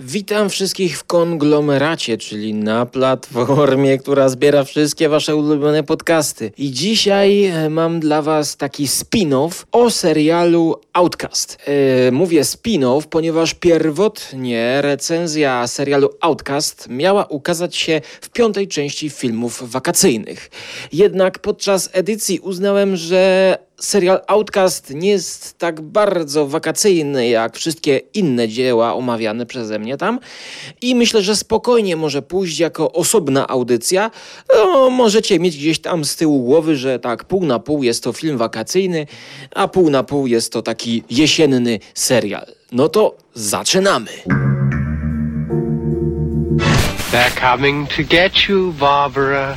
Witam wszystkich w konglomeracie, czyli na platformie, która zbiera wszystkie wasze ulubione podcasty. I dzisiaj e, mam dla was taki spin-off o serialu Outcast. Yy, mówię spin-off, ponieważ pierwotnie recenzja serialu Outcast miała ukazać się w piątej części filmów wakacyjnych. Jednak podczas edycji uznałem, że serial Outcast nie jest tak bardzo wakacyjny jak wszystkie inne dzieła omawiane przeze mnie tam i myślę, że spokojnie może pójść jako osobna audycja. No, możecie mieć gdzieś tam z tyłu głowy, że tak pół na pół jest to film wakacyjny, a pół na pół jest to taki jesienny serial. No to zaczynamy. They're coming to get you, Barbara.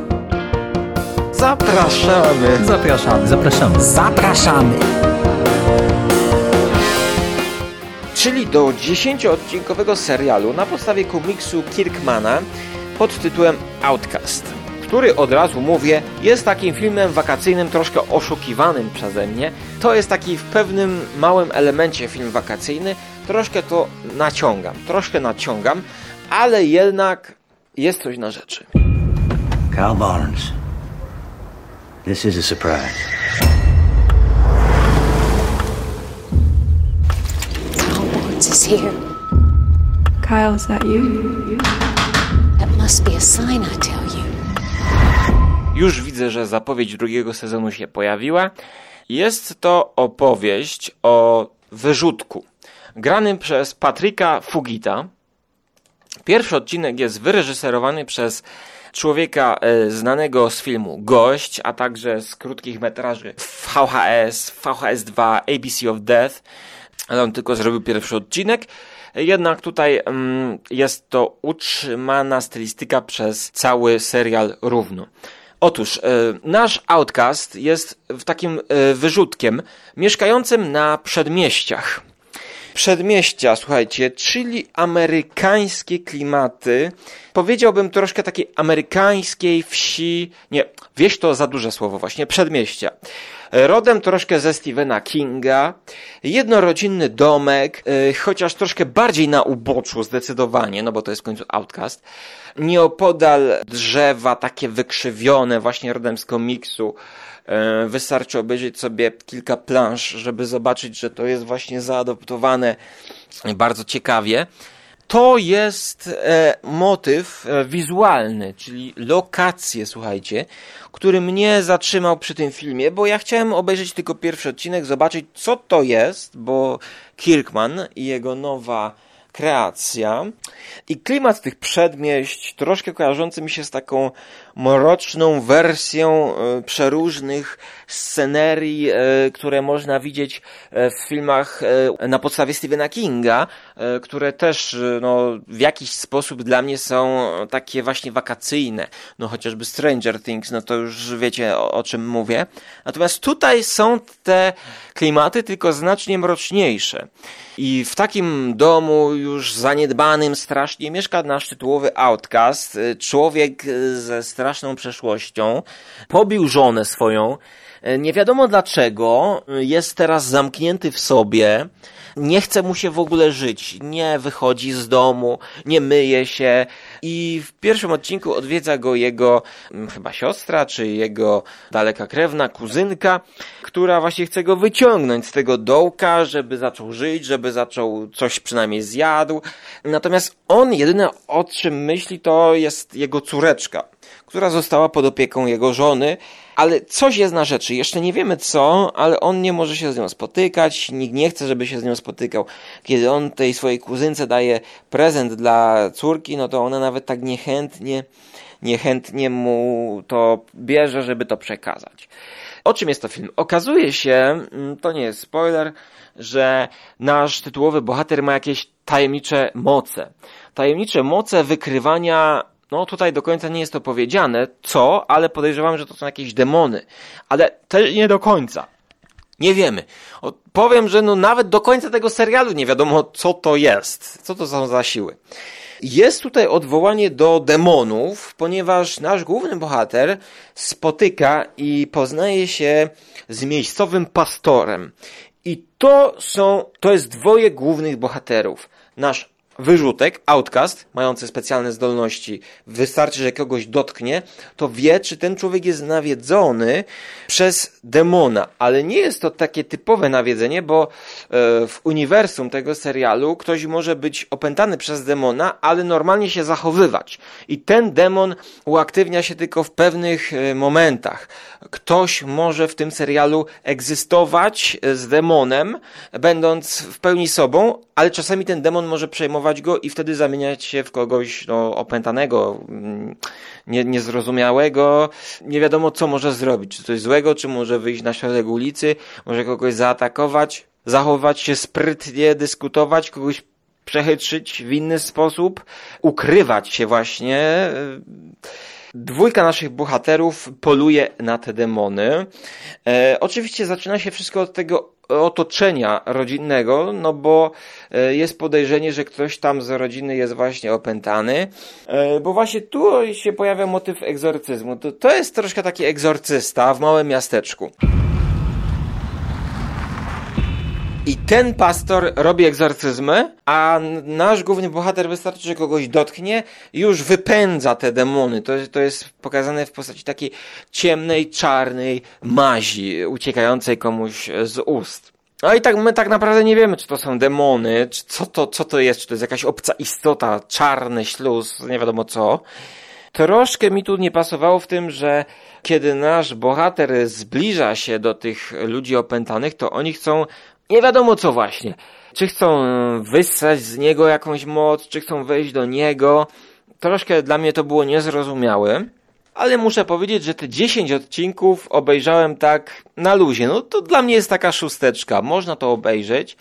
Zapraszamy. Zapraszamy. Zapraszamy. Zapraszamy. czyli do 10-odcinkowego serialu na podstawie komiksu Kirkmana pod tytułem Outcast, który od razu mówię, jest takim filmem wakacyjnym troszkę oszukiwanym przeze mnie. To jest taki w pewnym małym elemencie film wakacyjny, troszkę to naciągam, troszkę naciągam, ale jednak jest coś na rzeczy. Kyle Barnes. This is a surprise. Is here. Kyle, is that you? That must be a sign, I tell you. Już widzę, że zapowiedź drugiego sezonu się pojawiła. Jest to opowieść o wyrzutku, granym przez Patryka Fugita. Pierwszy odcinek jest wyreżyserowany przez człowieka e, znanego z filmu Gość, a także z krótkich metraży VHS, VHS 2, ABC of Death, ale on tylko zrobił pierwszy odcinek. Jednak tutaj mm, jest to utrzymana stylistyka przez cały serial równo. Otóż e, nasz Outcast jest w takim e, wyrzutkiem mieszkającym na przedmieściach. Przedmieścia, słuchajcie, czyli amerykańskie klimaty. Powiedziałbym troszkę takiej amerykańskiej wsi. Nie, wieś to za duże słowo, właśnie przedmieścia. Rodem troszkę ze Stephena Kinga. Jednorodzinny domek, e, chociaż troszkę bardziej na uboczu zdecydowanie, no bo to jest w końcu Outcast. Nieopodal drzewa takie wykrzywione, właśnie rodem z komiksu. E, Wystarczy obejrzeć sobie kilka plansz, żeby zobaczyć, że to jest właśnie zaadoptowane bardzo ciekawie. To jest e, motyw e, wizualny, czyli lokacje, słuchajcie, który mnie zatrzymał przy tym filmie, bo ja chciałem obejrzeć tylko pierwszy odcinek, zobaczyć co to jest, bo Kirkman i jego nowa kreacja i klimat tych przedmieść troszkę kojarzący mi się z taką mroczną wersją e, przeróżnych scenerii, e, które można widzieć e, w filmach na podstawie Stephena Kinga, które też no, w jakiś sposób dla mnie są takie właśnie wakacyjne. No chociażby Stranger Things, no to już wiecie o, o czym mówię. Natomiast tutaj są te klimaty tylko znacznie mroczniejsze. I w takim domu już zaniedbanym strasznie mieszka nasz tytułowy outcast, człowiek ze straszną przeszłością. Pobił żonę swoją. Y, Nie wiadomo dlaczego, y, jest teraz zamknięty w sobie. Nie chce mu się w ogóle żyć. Nie wychodzi z domu, nie myje się. I w pierwszym odcinku odwiedza go jego mm, chyba siostra, czy jego daleka krewna, kuzynka, która właśnie chce go wyciągnąć z tego dołka, żeby zaczął żyć, żeby zaczął coś przynajmniej zjadł. Natomiast on jedyne o czym myśli to jest jego córeczka, która została pod opieką jego żony, ale coś jest na rzeczy. Jeszcze nie wiemy co, ale on nie może się z nią spotykać, nikt nie chce, żeby się z nią spotykał. Kiedy on tej swojej kuzynce daje prezent dla córki, no to ona nawet tak niechętnie, niechętnie mu to bierze, żeby to przekazać. O czym jest to film? Okazuje się, mm, to nie jest spoiler, że nasz tytułowy bohater ma jakieś tajemnicze moce. Tajemnicze moce wykrywania no tutaj do końca nie jest to powiedziane, co, ale podejrzewam, że to są jakieś demony. Ale też nie do końca. Nie wiemy. O, powiem, że no nawet do końca tego serialu nie wiadomo, co to jest. Co to są za siły. Jest tutaj odwołanie do demonów, ponieważ nasz główny bohater spotyka i poznaje się z miejscowym pastorem. I to są, to jest dwoje głównych bohaterów. Nasz wyrzutek, outcast, mający specjalne zdolności, wystarczy, że kogoś dotknie, to wie, czy ten człowiek jest nawiedzony przez demona. Ale nie jest to takie typowe nawiedzenie, bo e, w uniwersum tego serialu ktoś może być opętany przez demona, ale normalnie się zachowywać. I ten demon uaktywnia się tylko w pewnych e, momentach. Ktoś może w tym serialu egzystować e, z demonem, będąc w pełni sobą, ale czasami ten demon może przejmować go i wtedy zamieniać się w kogoś no, opętanego, mm, nie, niezrozumiałego. Nie wiadomo, co może zrobić. Czy coś złego, czy może wyjść na środek ulicy, może kogoś zaatakować, zachować się sprytnie, dyskutować, kogoś przechytrzyć w inny sposób, ukrywać się właśnie. Dwójka naszych bohaterów poluje na te demony. E, oczywiście zaczyna się wszystko od tego otoczenia rodzinnego, no bo e, jest podejrzenie, że ktoś tam z rodziny jest właśnie opętany, e, bo właśnie tu się pojawia motyw egzorcyzmu. To, to jest troszkę taki egzorcysta w małym miasteczku. I ten pastor robi egzorcyzmy, a nasz główny bohater wystarczy, że kogoś dotknie, już wypędza te demony. To, to jest pokazane w postaci takiej ciemnej, czarnej mazi uciekającej komuś z ust. No i tak my tak naprawdę nie wiemy, czy to są demony, czy co to, co to jest, czy to jest jakaś obca istota, czarny śluz, nie wiadomo co. Troszkę mi tu nie pasowało w tym, że kiedy nasz bohater zbliża się do tych ludzi opętanych, to oni chcą nie wiadomo co właśnie. Czy chcą wyssać z niego jakąś moc, czy chcą wejść do niego. Troszkę dla mnie to było niezrozumiałe. Ale muszę powiedzieć, że te 10 odcinków obejrzałem tak na luzie. No to dla mnie jest taka szósteczka. Można to obejrzeć.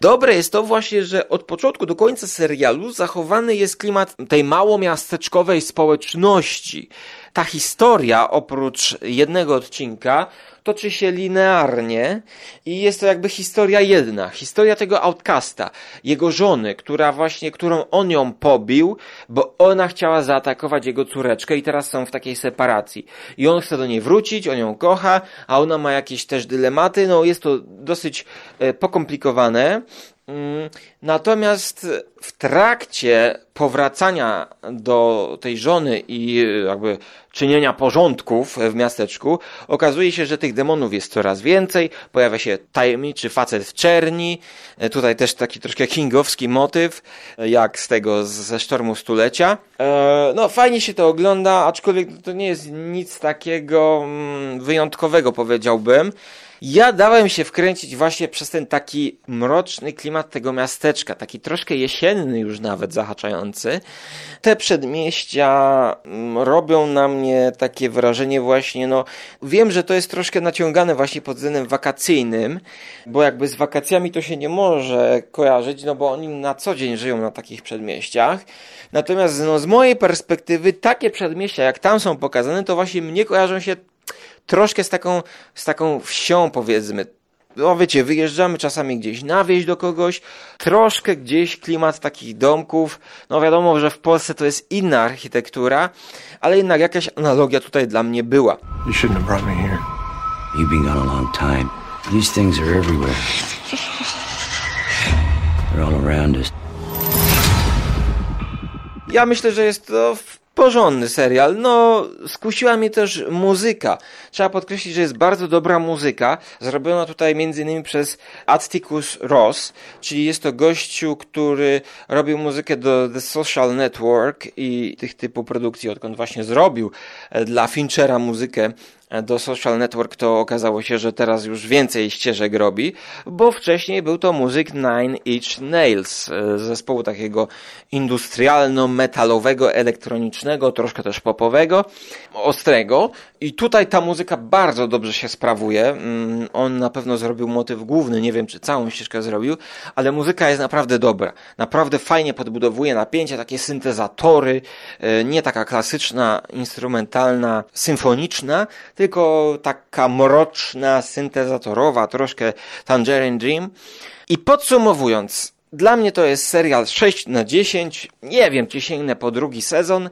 Dobre jest to właśnie, że od początku do końca serialu zachowany jest klimat tej małomiasteczkowej społeczności. Ta historia, oprócz jednego odcinka, toczy się linearnie i jest to jakby historia jedna. Historia tego outcasta, jego żony, która właśnie, którą on ją pobił, bo ona chciała zaatakować jego córeczkę i teraz są w takiej separacji. I on chce do niej wrócić, on ją kocha, a ona ma jakieś też dylematy. No jest to dosyć e, pokomplikowane. Mm, natomiast w trakcie powracania do tej żony i jakby czynienia porządków w miasteczku, okazuje się, że tych demonów jest coraz więcej, pojawia się tajemniczy facet w czerni, tutaj też taki troszkę kingowski motyw, jak z tego, ze Sztormu Stulecia. E, no, fajnie się to ogląda, aczkolwiek to nie jest nic takiego mm, wyjątkowego, powiedziałbym. Ja dałem się wkręcić właśnie przez ten taki mroczny klimat tego miasteczka, taki troszkę jesienny już nawet zahaczający. Te przedmieścia mm, robią na mnie takie wrażenie właśnie, no wiem, że to jest troszkę naciągane właśnie pod względem wakacyjnym, bo jakby z wakacjami to się nie może kojarzyć, no bo oni na co dzień żyją na takich przedmieściach. Natomiast no, z mojej perspektywy takie przedmieścia, jak tam są pokazane, to właśnie mnie kojarzą się troszkę z taką, z taką wsią powiedzmy. No wiecie, wyjeżdżamy czasami gdzieś na wieś do kogoś, troszkę gdzieś klimat takich domków. No wiadomo, że w Polsce to jest inna architektura, ale jednak jakaś analogia tutaj dla mnie była. You shouldn't have brought me here. You've been gone a long time. These things are everywhere. They're all around us. Ja myślę, że jest to porządny serial. No, skusiła mnie też muzyka. Trzeba podkreślić, że jest bardzo dobra muzyka, zrobiona tutaj innymi przez Atticus Ross, czyli jest to gościu, który robił muzykę do The Social Network i tych typu produkcji, odkąd właśnie zrobił dla Finchera muzykę do Social Network, to okazało się, że teraz już więcej ścieżek robi, bo wcześniej był to muzyk Nine Inch Nails, e, zespołu takiego industrialno-metalowego, elektronicznego, troszkę też popowego, ostrego. I tutaj ta muzyka bardzo dobrze się sprawuje. Mm, On na pewno zrobił motyw główny, nie wiem czy całą ścieżkę zrobił, ale muzyka jest naprawdę dobra. Naprawdę fajnie podbudowuje napięcie, takie syntezatory, e, nie taka klasyczna, instrumentalna, symfoniczna, tylko taka mroczna, syntezatorowa, troszkę Tangerine Dream. I podsumowując, dla mnie to jest serial 6 na 10. Nie wiem, czy sięgnę po drugi sezon.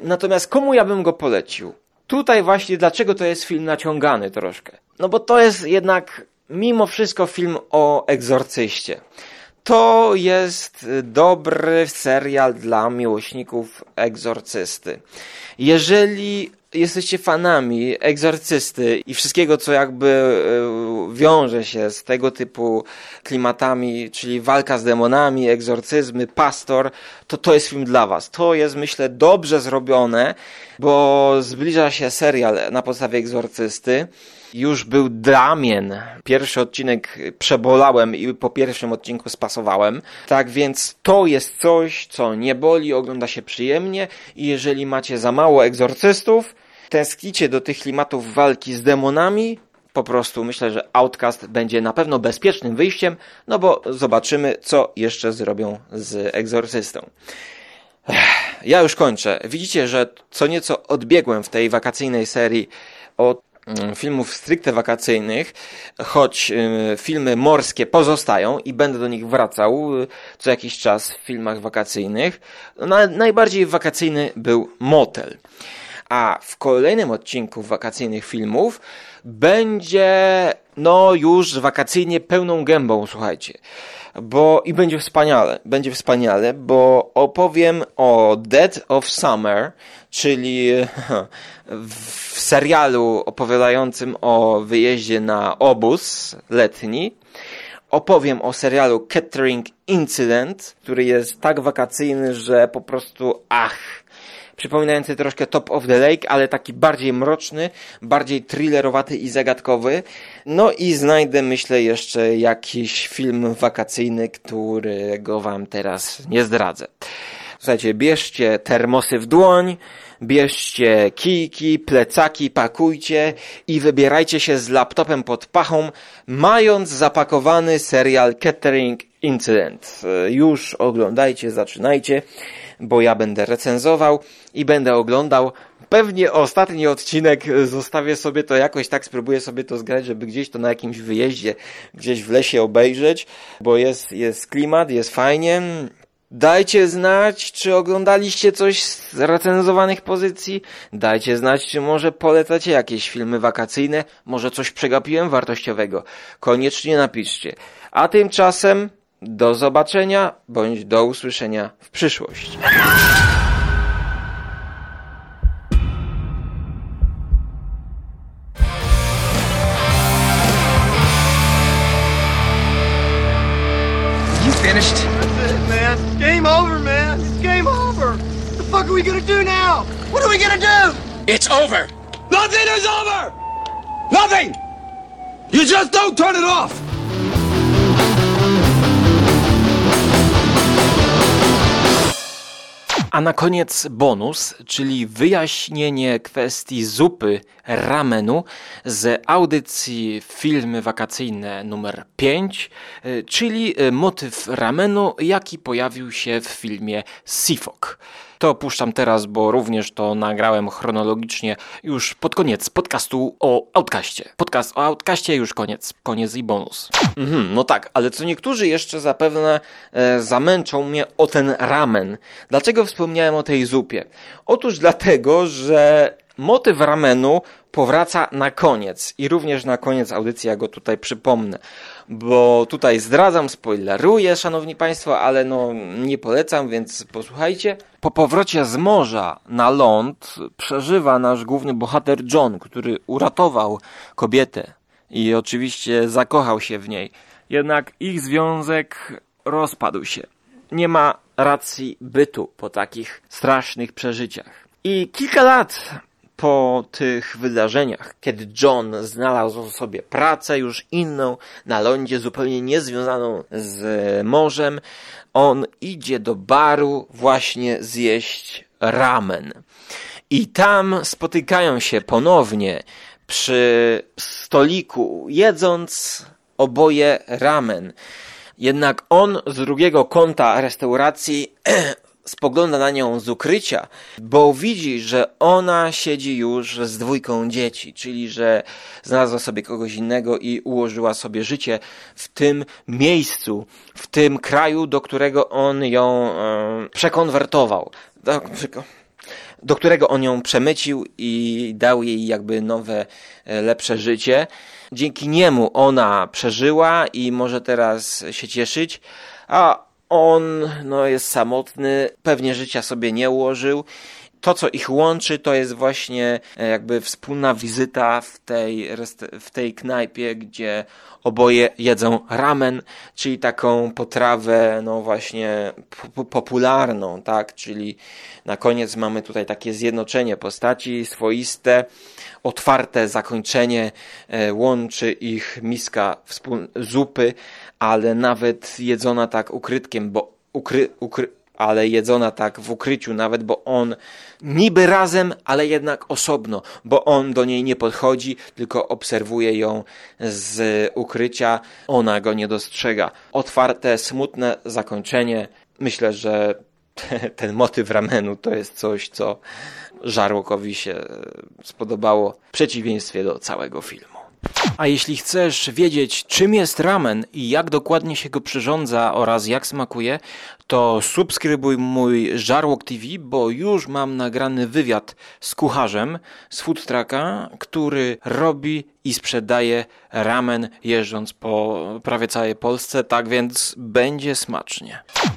Natomiast komu ja bym go polecił? Tutaj właśnie dlaczego to jest film naciągany troszkę. No bo to jest jednak mimo wszystko film o egzorcyście. To jest dobry serial dla miłośników egzorcysty. Jeżeli jesteście fanami egzorcysty i wszystkiego, co jakby e, wiąże się z tego typu klimatami, czyli walka z demonami, egzorcyzmy, pastor, to to jest film dla was. To jest, myślę, dobrze zrobione, bo zbliża się serial na podstawie egzorcysty. Już był Damien. Pierwszy odcinek przebolałem i po pierwszym odcinku spasowałem. Tak więc to jest coś, co nie boli, ogląda się przyjemnie i jeżeli macie za mało egzorcystów, tęsknicie do tych klimatów walki z demonami, po prostu myślę, że Outcast będzie na pewno bezpiecznym wyjściem, no bo zobaczymy, co jeszcze zrobią z egzorcystą. Ja już kończę. Widzicie, że co nieco odbiegłem w tej wakacyjnej serii od mm, filmów stricte wakacyjnych, choć y, filmy morskie pozostają i będę do nich wracał y, co jakiś czas w filmach wakacyjnych. Na, najbardziej wakacyjny był Motel. A w kolejnym odcinku wakacyjnych filmów będzie, no już wakacyjnie pełną gębą, słuchajcie. Bo i będzie wspaniale, będzie wspaniale, bo opowiem o Dead of Summer, czyli w serialu opowiadającym o wyjeździe na obóz letni. Opowiem o serialu Catering Incident, który jest tak wakacyjny, że po prostu ach, przypominający troszkę Top of the Lake, ale taki bardziej mroczny, bardziej thrillerowaty i zagadkowy. No i znajdę, myślę, jeszcze jakiś film wakacyjny, którego wam teraz nie zdradzę. Słuchajcie, bierzcie termosy w dłoń, bierzcie kijki, plecaki, pakujcie i wybierajcie się z laptopem pod pachą, mając zapakowany serial Catering Incident. Już oglądajcie, zaczynajcie, bo ja będę recenzował i będę oglądał. Pewnie ostatni odcinek zostawię sobie to jakoś tak, spróbuję sobie to zgrać, żeby gdzieś to na jakimś wyjeździe, gdzieś w lesie obejrzeć, bo jest, jest klimat, jest fajnie. Dajcie znać, czy oglądaliście coś z recenzowanych pozycji. Dajcie znać, czy może polecacie jakieś filmy wakacyjne. Może coś przegapiłem wartościowego. Koniecznie napiszcie. A tymczasem do zobaczenia bądź do usłyszenia w przyszłości. You finished? That's it, man. It's game over, man. It's game over. What the fuck are we gonna do now? What are we gonna do? It's over. Nothing is over. Nothing. You just don't turn it off. A na koniec bonus, czyli wyjaśnienie kwestii zupy ramenu z audycji Filmy Wakacyjne numer 5, y, czyli y, motyw ramenu, jaki pojawił się w filmie Seafog. To puszczam teraz, bo również to nagrałem chronologicznie już pod koniec podcastu o Outcaście. Podcast o Outcaście już koniec. Koniec i bonus. Mhm, no tak, ale co niektórzy jeszcze zapewne e, zamęczą mnie o ten ramen. Dlaczego wspomniałem o tej zupie? Otóż dlatego, że motyw ramenu powraca na koniec i również na koniec audycji ja go tutaj przypomnę, bo tutaj zdradzam, spoileruję, szanowni państwo, ale no nie polecam, więc posłuchajcie. Po powrocie z morza na ląd przeżywa nasz główny bohater John, który uratował kobietę i oczywiście zakochał się w niej. Jednak ich związek rozpadł się. Nie ma racji bytu po takich strasznych przeżyciach. I kilka lat po tych wydarzeniach, kiedy John znalazł sobie pracę już inną na lądzie, zupełnie niezwiązaną z morzem, on idzie do baru właśnie zjeść ramen. I tam spotykają się ponownie przy stoliku, jedząc oboje ramen. Jednak on z drugiego kąta restauracji spogląda na nią z ukrycia, bo widzi, że ona siedzi już z dwójką dzieci, czyli że znalazła sobie kogoś innego i ułożyła sobie życie w tym miejscu, w tym kraju, do którego on ją przekonwertował. Do, do którego on ją przemycił i dał jej jakby nowe, e, lepsze życie. Dzięki niemu ona przeżyła i może teraz się cieszyć, a on no, jest samotny, pewnie życia sobie nie ułożył. To, co ich łączy, to jest właśnie e, jakby wspólna wizyta w tej, w tej knajpie, gdzie oboje jedzą ramen, czyli taką potrawę, no właśnie po- popularną, tak? Czyli na koniec mamy tutaj takie zjednoczenie postaci, swoiste, otwarte zakończenie, e, łączy ich miska zupy, ale nawet jedzona tak ukrytkiem, bo ukry, ukry, ale jedzona tak w ukryciu nawet, bo on niby razem, ale jednak osobno, bo on do niej nie podchodzi, tylko obserwuje ją z ukrycia, ona go nie dostrzega. Otwarte, smutne zakończenie. Myślę, że ten motyw ramenu to jest coś, co Żarłokowi się e, spodobało w przeciwieństwie do całego filmu. A jeśli chcesz wiedzieć, czym jest ramen i jak dokładnie się go przyrządza oraz jak smakuje, to subskrybuj mój Żarłok TV, bo już mam nagrany wywiad z kucharzem z food trucka, który robi i sprzedaje ramen jeżdżąc po prawie całej Polsce, tak więc będzie smacznie.